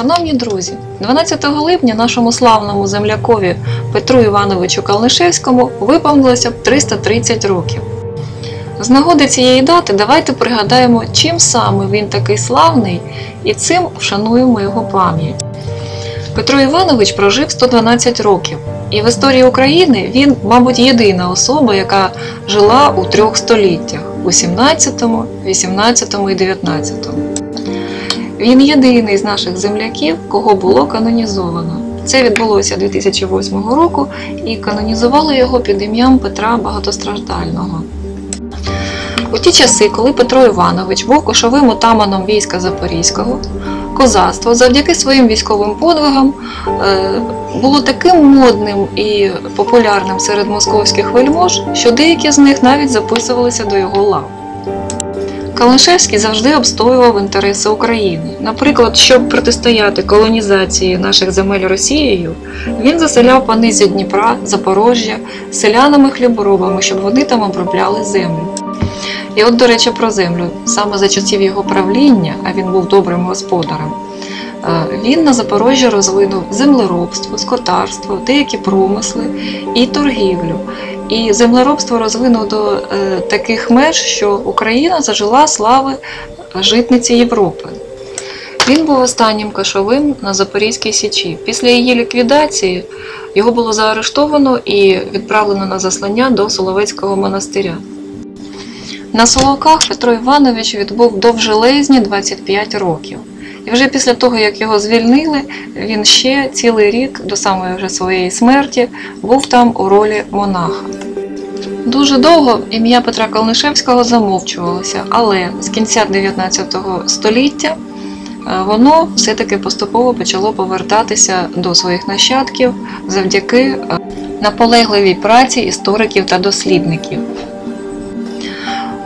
Шановні друзі, 12 липня нашому славному землякові Петру Івановичу Калнишевському виповнилося б 330 років. З нагоди цієї дати давайте пригадаємо, чим саме він такий славний і цим вшануємо його пам'ять. Петро Іванович прожив 112 років, і в історії України він, мабуть, єдина особа, яка жила у трьох століттях у 17, 18 і 19. Він єдиний з наших земляків, кого було канонізовано. Це відбулося 2008 року і канонізували його під ім'ям Петра Багатостраждального. У ті часи, коли Петро Іванович був кошовим отаманом війська Запорізького, козацтво завдяки своїм військовим подвигам е, було таким модним і популярним серед московських вельмож, що деякі з них навіть записувалися до його лав. Калишевський завжди обстоював інтереси України. Наприклад, щоб протистояти колонізації наших земель Росією, він заселяв панизі Дніпра, Запорожжя селянами-хліборобами, щоб вони там обробляли землю. І от, до речі, про землю. Саме за часів його правління, а він був добрим господарем, він на Запорожжі розвинув землеробство, скотарство, деякі промисли і торгівлю. І землеробство розвинув до е, таких меж, що Україна зажила слави житниці Європи. Він був останнім кошовим на Запорізькій Січі. Після її ліквідації його було заарештовано і відправлено на заслання до Соловецького монастиря. На Соловках Петро Іванович відбув довжелезні 25 років. І вже після того, як його звільнили, він ще цілий рік до самої вже своєї смерті був там у ролі монаха. Дуже довго ім'я Петра Калнишевського замовчувалося, але з кінця 19 століття е, воно все-таки поступово почало повертатися до своїх нащадків завдяки е, наполегливій праці істориків та дослідників.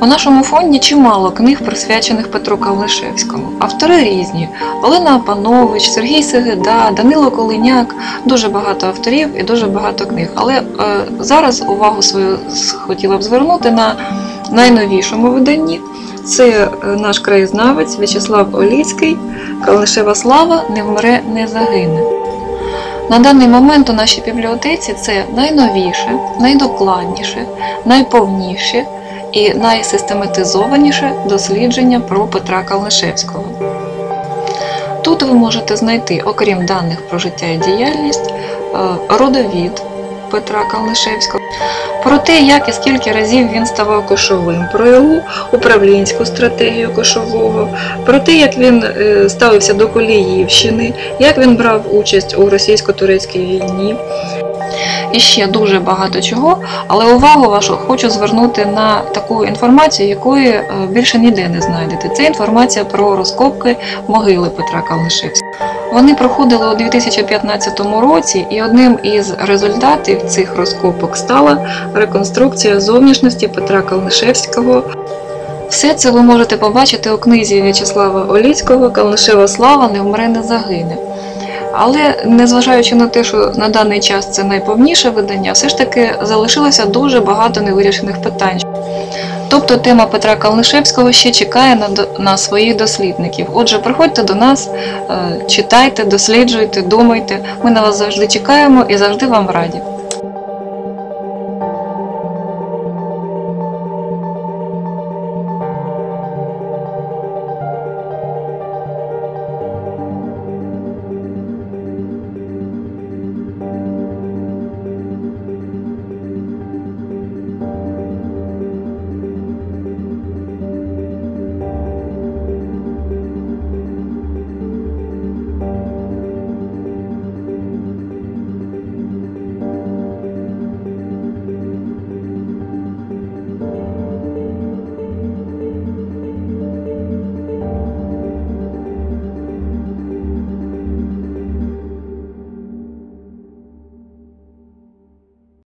У нашому фонді чимало книг, присвячених Петру Калнишевському. Автори різні: Олена Панович, Сергій Сегеда, Данило Колиняк, дуже багато авторів і дуже багато книг. Але е, зараз увагу свою хотіла б звернути на найновішому виданні. Це е, наш краєзнавець В'ячеслав Оліцький, Калнишева слава не вмре, не загине. На даний момент у нашій бібліотеці це найновіше, найдокладніше, найповніше і найсистематизованіше дослідження про Петра Калнишевського. Тут ви можете знайти, окрім даних про життя і діяльність, е, родовід Петра Калнишевського, про те, як і скільки разів він ставав кошовим, про його управлінську стратегію кошового, про те, як він е, ставився до Коліївщини, як він брав участь у російсько-турецькій війні. І ще дуже багато чого, але увагу вашу хочу звернути на таку інформацію, якої е, більше ніде не знайдете. Це інформація про розкопки могили Петра Калнишевського. Вони проходили у 2015 році, і одним із результатів цих розкопок стала реконструкція зовнішності Петра Калнишевського. Все це ви можете побачити у книзі В'ячеслава Оліцького Калнишева слава не вмре, не загине. Але незважаючи на те, що на даний час це найповніше видання, все ж таки залишилося дуже багато невирішених питань. Тобто тема Петра Калнишевського ще чекає на, на своїх дослідників. Отже, приходьте до нас, е, читайте, досліджуйте, думайте. Ми на вас завжди чекаємо і завжди вам раді.